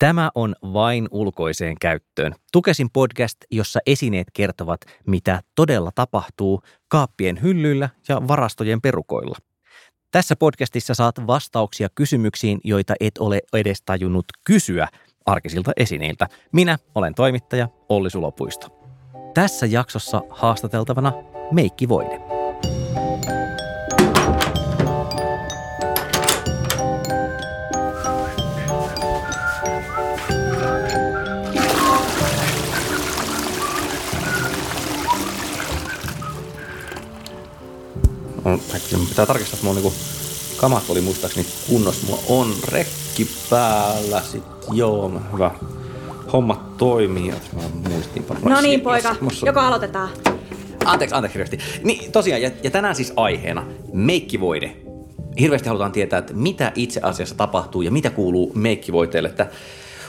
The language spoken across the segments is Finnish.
Tämä on vain ulkoiseen käyttöön. Tukesin podcast, jossa esineet kertovat, mitä todella tapahtuu kaappien hyllyillä ja varastojen perukoilla. Tässä podcastissa saat vastauksia kysymyksiin, joita et ole edes tajunnut kysyä arkisilta esineiltä. Minä olen toimittaja Olli Sulopuisto. Tässä jaksossa haastateltavana Meikki Voide. On, pitää tarkistaa, että mun niinku kamat oli muistaakseni kunnossa. Mulla on rekki päällä, sit joo, hyvä. Homma toimii. Mä muistinpa. No niin, poika. Joko aloitetaan? Anteeksi, anteeksi hirveästi. Niin, tosiaan, ja, ja tänään siis aiheena meikkivoide. Hirveästi halutaan tietää, että mitä itse asiassa tapahtuu ja mitä kuuluu meikkivoiteelle. Että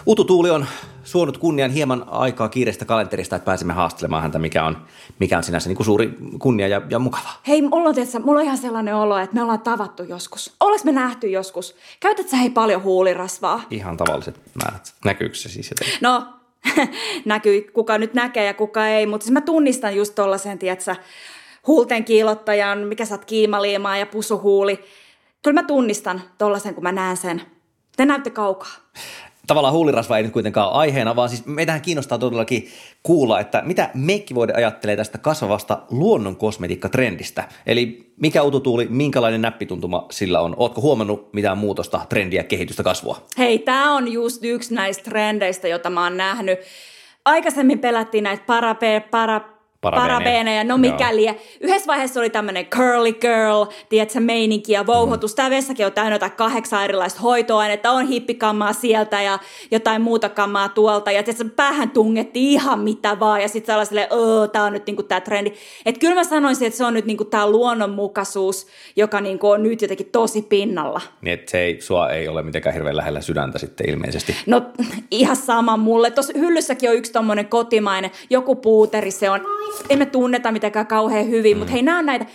Utu Tuuli on suonut kunnian hieman aikaa kiireistä kalenterista, että pääsemme haastelemaan häntä, mikä on, mikä on sinänsä niin kuin suuri kunnia ja, ja mukava. Hei, mulla on, tietysti, mulla on ihan sellainen olo, että me ollaan tavattu joskus. Oleks me nähty joskus? Käytät sä hei paljon huulirasvaa? Ihan tavalliset määrät. Näkyykö se siis jotenkin? No, näkyy, kuka nyt näkee ja kuka ei, mutta siis mä tunnistan just tollasen, tietsä, huulten kiilottajan, mikä saat kiimaliimaa ja pusuhuuli. Kyllä mä tunnistan tollasen, kun mä näen sen. Te näytte kaukaa tavallaan huulirasva ei nyt kuitenkaan ole aiheena, vaan siis meitähän kiinnostaa todellakin kuulla, että mitä Meikkivoide ajattelee tästä kasvavasta luonnon kosmetiikkatrendistä. Eli mikä ututuuli, minkälainen näppituntuma sillä on? Ootko huomannut mitään muutosta, trendiä, kehitystä, kasvua? Hei, tämä on just yksi näistä trendeistä, jota mä oon nähnyt. Aikaisemmin pelättiin näitä parape, para, parabeeneja, no mikäli. Joo. Yhdessä vaiheessa oli tämmöinen curly girl, tiedätkö, meininki ja vouhotus. Mm. Tämä vessakin on täynnä jotain kahdeksan erilaista hoitoainetta, on hippikammaa sieltä ja jotain muuta kammaa tuolta. Ja tiedätkö, päähän tungettiin ihan mitä vaan ja sitten sellaiselle, öö, tämä on nyt niinku tämä trendi. Että kyllä mä sanoisin, että se on nyt niinku tämä luonnonmukaisuus, joka niinku on nyt jotenkin tosi pinnalla. Niin, että se ei, sua ei ole mitenkään hirveän lähellä sydäntä sitten ilmeisesti. No ihan sama mulle. Tuossa hyllyssäkin on yksi tommonen kotimainen, joku puuteri se on emme tunneta mitenkään kauhean hyvin, mm. mutta hei, nämä näitä.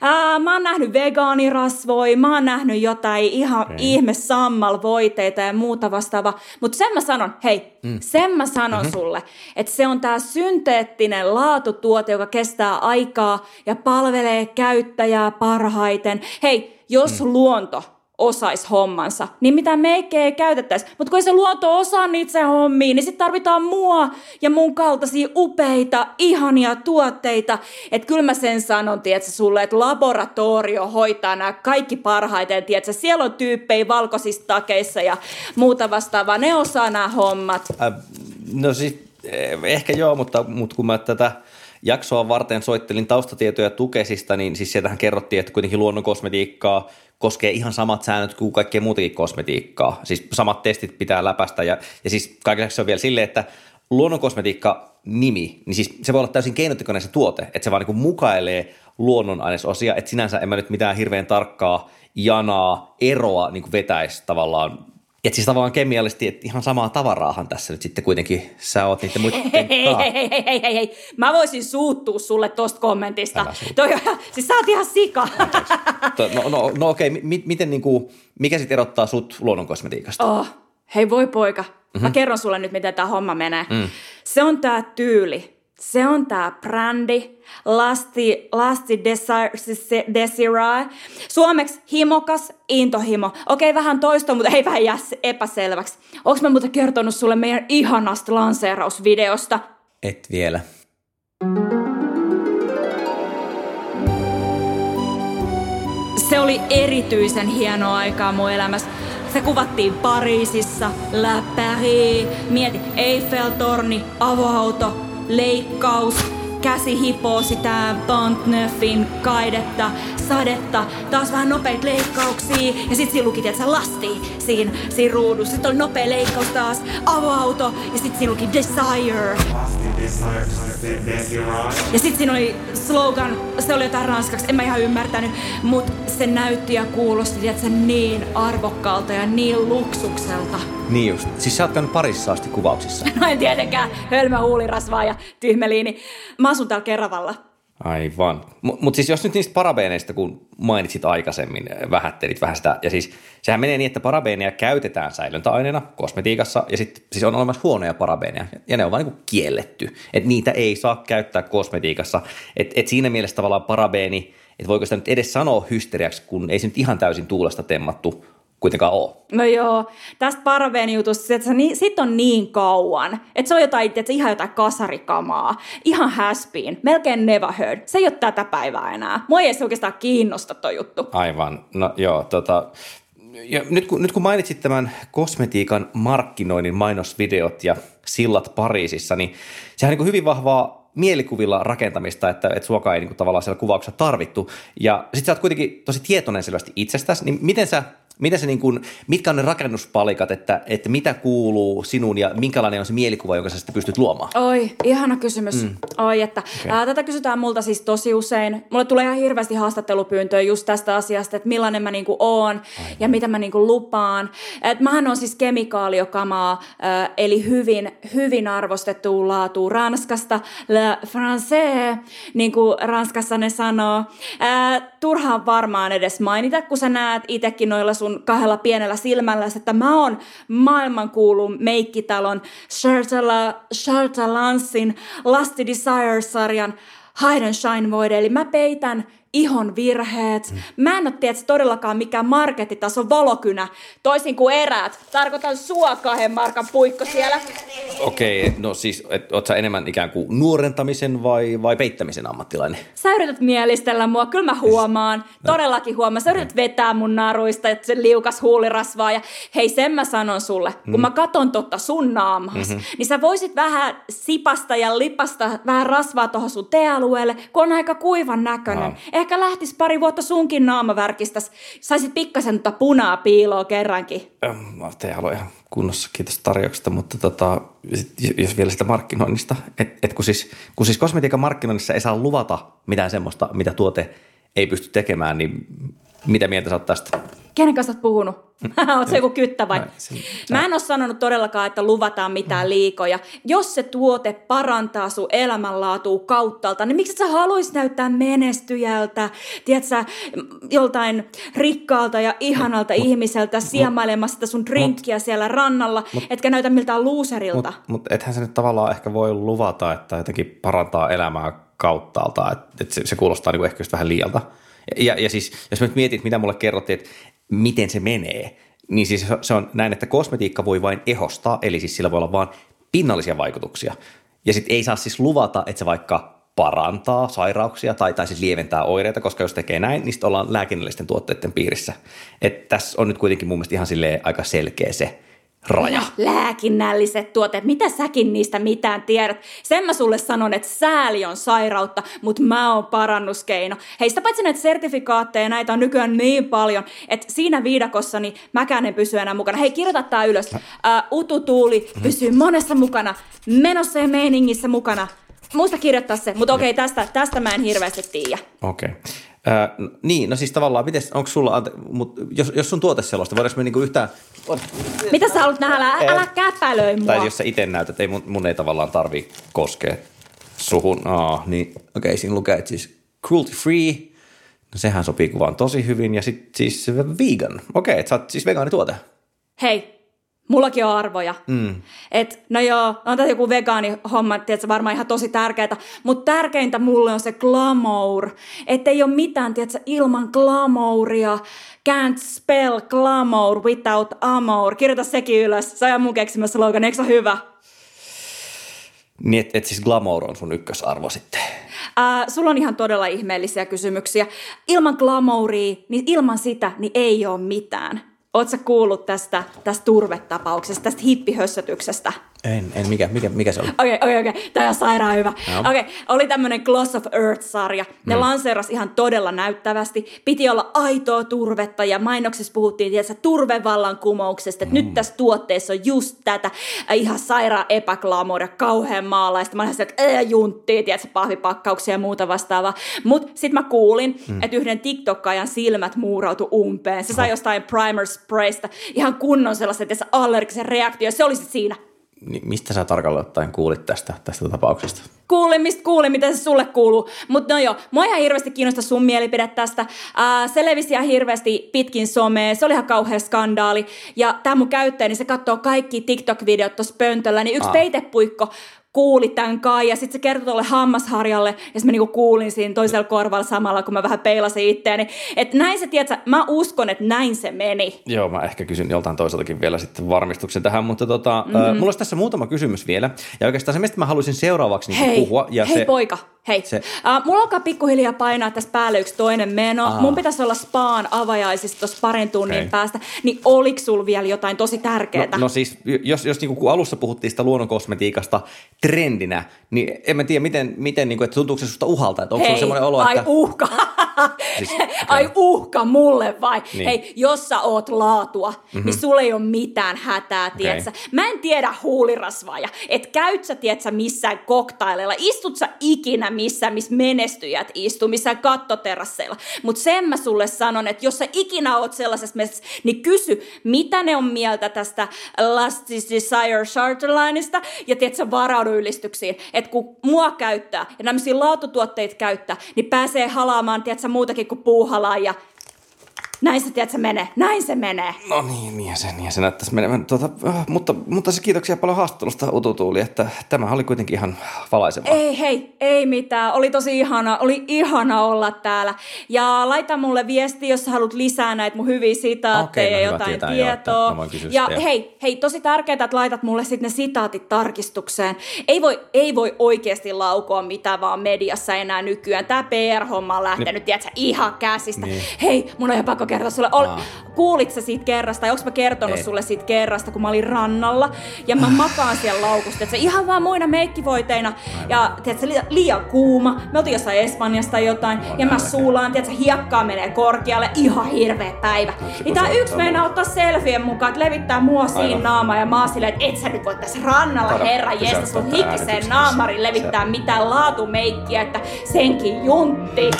Ää, mä oon nähnyt vegaanirasvoja, mä oon nähnyt jotain ihan okay. ihme sammalvoiteita ja muuta vastaavaa. Mutta sen mä sanon, hei, mm. sen mä sanon mm-hmm. sulle, että se on tää synteettinen laatutuote, joka kestää aikaa ja palvelee käyttäjää parhaiten. Hei, jos mm. luonto osais hommansa, niin mitä meikkejä ei käytettäisi. Mutta kun ei se luonto osaa niitä se hommiin, niin sitten tarvitaan mua ja mun kaltaisia upeita, ihania tuotteita. Että kyllä mä sen sanon, tiedätkö, sulle, että laboratorio hoitaa nämä kaikki parhaiten, tiedätkö, siellä on tyyppejä valkoisissa takeissa ja muuta vastaavaa. Ne osaa nämä hommat. Äh, no siis eh, ehkä joo, mutta, mutta kun mä tätä jaksoa varten soittelin taustatietoja Tukesista, niin siis sieltähän kerrottiin, että kuitenkin luonnon kosmetiikkaa koskee ihan samat säännöt kuin kaikkea muutakin kosmetiikkaa. Siis samat testit pitää läpästä ja, ja siis kaiken se on vielä silleen, että luonnon kosmetiikka nimi, niin siis se voi olla täysin keinotekoinen se tuote, että se vaan niin mukailee luonnon ainesosia, että sinänsä en mä nyt mitään hirveän tarkkaa janaa, eroa niin vetäisi tavallaan ja siis tavallaan kemiallisesti, että ihan samaa tavaraahan tässä nyt sitten kuitenkin sä oot niitä muiden hei, hei, hei, hei, hei, hei, Mä voisin suuttua sulle tosta kommentista. Toi, siis sä oot ihan sika. no, no, no okei, okay. M- miten niinku, mikä sit erottaa sut luonnonkosmetiikasta? Oh, hei voi poika, mm-hmm. mä mhm. kerron sulle nyt, miten tämä homma menee. Mm. Se on tämä tyyli se on tämä brändi, Lasti, Lasti Desire. Suomeksi himokas, intohimo. Okei, vähän toista, mutta ei vähän jää epäselväksi. Onko mä muuten kertonut sulle meidän ihanasta lanseerausvideosta? Et vielä. Se oli erityisen hienoa aikaa mun elämässä. Se kuvattiin Pariisissa, La Paris, mieti Eiffel-torni, avoauto, leikkaus, käsi hipoo sitä Pontneufin kaidetta, sadetta, taas vähän nopeita leikkauksia, ja sit siinä luki, että lasti siinä, siinä ruudussa. Sitten oli nopea leikkaus taas, avoauto, ja sit siinä luki Desire. Ja sit siinä oli slogan, se oli jotain ranskaksi, en mä ihan ymmärtänyt, mutta se näytti ja kuulosti, että se niin arvokkaalta ja niin luksukselta. Niin just. Siis sä oot käynyt parissa asti kuvauksissa. No en tietenkään. Hölmä huulirasvaa ja tyhmeliini. Mä asun täällä Keravalla. Aivan. Mutta mut siis jos nyt niistä parabeeneista, kun mainitsit aikaisemmin, vähättelit vähän sitä, ja siis sehän menee niin, että parabeeneja käytetään säilöntäaineena kosmetiikassa, ja sitten siis on olemassa huonoja parabeeneja, ja ne on vain niin kielletty, että niitä ei saa käyttää kosmetiikassa, että et siinä mielessä tavallaan parabeeni, että voiko sitä nyt edes sanoa hysteriaksi, kun ei se nyt ihan täysin tuulesta temmattu kuitenkaan ole. No joo, tästä parabeenijutusta, että se niin, sit on niin kauan, että se on jotain, että ihan jotain kasarikamaa, ihan been, melkein never heard. Se ei ole tätä päivää enää. Mua ei edes oikeastaan kiinnosta toi juttu. Aivan, no joo, tota, ja nyt, kun, nyt kun mainitsit tämän kosmetiikan markkinoinnin mainosvideot ja sillat Pariisissa, niin sehän on niin hyvin vahvaa mielikuvilla rakentamista, että, että suokaa ei niin kuin, tavallaan siellä kuvauksessa tarvittu. Ja sitten sä oot kuitenkin tosi tietoinen selvästi itsestäsi, niin miten sä Miten se niin kuin, mitkä on ne rakennuspalikat, että, että mitä kuuluu sinun ja minkälainen on se mielikuva, jonka sä sitten pystyt luomaan? Oi, ihana kysymys. Mm. Oi, että okay. ää, tätä kysytään multa siis tosi usein. Mulle tulee ihan hirveästi haastattelupyyntöjä just tästä asiasta, että millainen mä niinku oon Aivan. ja mitä mä niinku lupaan. Et mähän on siis kemikaaliokamaa, ää, eli hyvin, hyvin arvostettu laatu Ranskasta. Le français, niin kuin Ranskassa ne sanoo. Ää, turhaan varmaan edes mainita, kun sä näet itsekin noilla sun kahdella pienellä silmällä, että mä oon maailmankuulun meikkitalon Charles Lansin Lusty Desire-sarjan Hide and Shine voide, eli mä peitän ihon virheet. Mm. Mä en ole tiedä, todellakaan mikään markettitason valokynä, toisin kuin eräät. Tarkoitan sua kahden markan puikko siellä. Okei, okay, no siis, et, oot sä enemmän ikään kuin nuorentamisen vai, vai peittämisen ammattilainen? Sä yrität mielistellä mua, kyllä mä huomaan. No. Todellakin huomaan. Sä yrität vetää mun naruista, että se liukas huulirasvaa. Ja hei, sen mä sanon sulle, kun mm. mä katon totta sun naamas, mm-hmm. niin sä voisit vähän sipasta ja lipasta vähän rasvaa tuohon sun tealueelle, kun on aika kuivan näköinen. No ehkä lähtis pari vuotta sunkin naamavärkistä. Saisit pikkasen tota punaa piiloa kerrankin. Mä tein haluan ihan kunnossa, kiitos tarjouksesta, mutta tota, jos vielä sitä markkinoinnista, että et kun, siis, kun siis kosmetiikan markkinoinnissa ei saa luvata mitään semmoista, mitä tuote ei pysty tekemään, niin mitä mieltä sä oot tästä? Kenen kanssa oot puhunut? Oot se joku kyttä vai? Mä en ole sanonut todellakaan, että luvataan mitään liikoja. Jos se tuote parantaa sun elämänlaatua kauttaalta, niin miksi sä haluais näyttää menestyjältä, tiedätkö, joltain rikkaalta ja ihanalta mut, ihmiseltä siemailemassa sitä sun drinkkiä mut, siellä rannalla, mut, etkä näytä miltään luuserilta. Mutta mut ethän se nyt tavallaan ehkä voi luvata, että jotenkin parantaa elämää kauttaalta, että et se, se kuulostaa niinku ehkä just vähän liialta. Ja, ja siis, jos nyt mietit, mitä mulle kerrottiin, että miten se menee, niin siis se on näin, että kosmetiikka voi vain ehostaa, eli siis sillä voi olla vain pinnallisia vaikutuksia. Ja sitten ei saa siis luvata, että se vaikka parantaa sairauksia tai, tai siis lieventää oireita, koska jos tekee näin, niin ollaan lääkinnällisten tuotteiden piirissä. Et tässä on nyt kuitenkin mun mielestä ihan aika selkeä se raja. Lääkinnälliset tuotteet, mitä säkin niistä mitään tiedät? Sen mä sulle sanon, että sääli on sairautta, mutta mä oon parannuskeino. Hei, sitä paitsi näitä sertifikaatteja, näitä on nykyään niin paljon, että siinä viidakossa niin mäkään en pysy enää mukana. Hei, kirjoita tää ylös. Uh, Utu Tuuli pysyy monessa mukana, menossa ja meiningissä mukana. Muista kirjoittaa se, mutta okei, okay, tästä, tästä mä en hirveästi tiedä. Okei. Okay. Äh, niin, no siis tavallaan, miten, onko sulla, mut jos, jos sun tuote sellaista, voidaanko me niinku yhtään... Mitä sä haluat nähdä? Älä, älä käpälöi mua. Tai jos sä itse näytät, ei mun, mun ei tavallaan tarvi koskea suhun. Aa, niin okei, okay, siinä lukee, että siis cruelty free, no sehän sopii kuvaan tosi hyvin, ja sitten siis vegan. Okei, okay, että sä oot siis vegaanituote. Hei, Mullakin on arvoja. Mm. Et, no joo, on tässä joku vegaanihomma, tiedätkö, varmaan ihan tosi tärkeää, mutta tärkeintä mulle on se glamour. Että ei ole mitään, tiedätkö, ilman glamouria. Can't spell glamour without amour. Kirjoita sekin ylös. Se on mun keksimässä slogan, eikö se hyvä? Niin, että et siis glamour on sun ykkösarvo sitten. Äh, sulla on ihan todella ihmeellisiä kysymyksiä. Ilman glamouria, niin ilman sitä, niin ei ole mitään. Oletko kuullut tästä, tästä turvetapauksesta, tästä hippihössötyksestä? En, en mikä, mikä, mikä se oli? Okei, okei, okei. Tämä on sairaan hyvä. Okei, okay, oli tämmöinen Gloss of Earth-sarja. Ne mm. lanseeras ihan todella näyttävästi. Piti olla aitoa turvetta ja mainoksessa puhuttiin tietysti turvevallankumouksesta, että mm. nyt tässä tuotteessa on just tätä ihan sairaan epäklaamoida, kauhean maalaista. Mä olin että ee, junttia, tiedätkö, pahvipakkauksia ja muuta vastaavaa. Mutta sitten mä kuulin, mm. että yhden TikTokkaajan silmät muurautui umpeen. Se sai oh. jostain primer spraysta ihan kunnon sellaiset ja allergisen reaktio. Se olisi siinä niin mistä sä tarkalleen ottaen kuulit tästä, tästä tapauksesta? Kuulin, mistä kuulin, miten se sulle kuuluu. Mutta no joo, mua ihan hirveästi kiinnostaa sun mielipide tästä. Ää, se levisi ihan hirveästi pitkin somea, se oli ihan kauhea skandaali. Ja tämä mun käyttäjä, niin se katsoo kaikki TikTok-videot tuossa pöntöllä, niin yksi Ah. peitepuikko kuuli tämän kai ja sitten se kertoi tuolle hammasharjalle ja sitten mä niinku kuulin siinä toisella korvalla samalla, kun mä vähän peilasin itteeni. Että näin se, tiedätkö, mä uskon, että näin se meni. Joo, mä ehkä kysyn joltain toiseltakin vielä sitten varmistuksen tähän, mutta tota, Mhm. mm-hmm. äh, mulla olisi tässä muutama kysymys vielä. Ja oikeastaan se, mistä mä haluaisin seuraavaksi niin Hei, puhua. Ja hei se, poika, hei. se- Uh, mulla alkaa pikkuhiljaa painaa tässä päälle yksi toinen meno. Aa. Mun pitäisi olla spaan avajaisissa tuossa parin tunnin Okei. päästä. Niin oliko sulla vielä jotain tosi tärkeää? No, no siis, jos, jos niin kuin alussa puhuttiin sitä luonnonkosmetiikasta trendinä, niin en mä tiedä, miten, miten niin kuin, että tuntuuko se susta uhalta, että onko Hei, se semmoinen olo, ai että... uhka. Siis, Ai okei. uhka mulle vai? Niin. Hei, jos sä oot laatua, mm-hmm. niin sulla ei ole mitään hätää, tietsä. Mä en tiedä huulirasvaaja, että käyt sä, tietsä, missään koktaileilla, istut sä ikinä missään, missä menestyjät istuu, missään kattoterasseilla. Mutta sen mä sulle sanon, että jos sä ikinä oot sellaisessa messissä, niin kysy, mitä ne on mieltä tästä Last Desire Charterlineista, ja tietsä, varaudu ylistyksiin, että kun mua käyttää ja tämmöisiä laatutuotteita käyttää, niin pääsee halaamaan, tietsä, muutakin kuin puuhalaa ja näin se, tiedätkö, menee. Näin se menee. No niin, niin se, niin se näyttäisi menevän. Tuota, äh, mutta, mutta se kiitoksia paljon haastattelusta Ututuuli, että tämä oli kuitenkin ihan valaisevaa. Ei, hei, ei mitään. Oli tosi ihana, oli ihana olla täällä. Ja laita mulle viesti, jos haluat lisää näitä mun hyviä sitaatteja Okei, no jotain tietää, että tietoa. voin kysyä ja hei, hei, tosi tärkeää, että laitat mulle sitten ne sitaatit tarkistukseen. Ei voi, ei voi oikeasti laukoa mitä vaan mediassa enää nykyään. Tää PR-homma on lähtenyt, niin. tiedätkö, ihan käsistä. Niin. Hei, mun on ihan pakko kertoa sulle. Ol, Aa. kuulit sä siitä kerrasta, tai onko mä kertonut Ei. sulle siitä kerrasta, kun mä olin rannalla, ja mä makaan siellä laukusta, että se ihan vaan muina meikkivoiteina, ja tiedätkö, liian, liian kuuma, me oltiin jossain Espanjasta jotain, ja mä nälkä. suulaan, tiedätkö, hiekkaa menee korkealle, ihan hirveä päivä. se Niin tää se yksi on meinaa ottaa selfien mukaan, että levittää mua siinä Aivan. naamaa, ja mä oon silleen, että et sä nyt voi tässä rannalla, Taida herra jestas, sun hikkiseen naamarin levittää Se- mitään laatumeikkiä, että senkin juntti.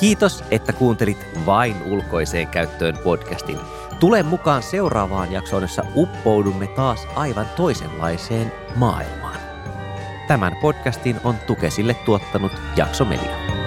Kiitos, että kuuntelit vain ulkoiseen käyttöön podcastin. Tule mukaan seuraavaan jaksoon, jossa uppoudumme taas aivan toisenlaiseen maailmaan. Tämän podcastin on Tukesille tuottanut Jakso Media.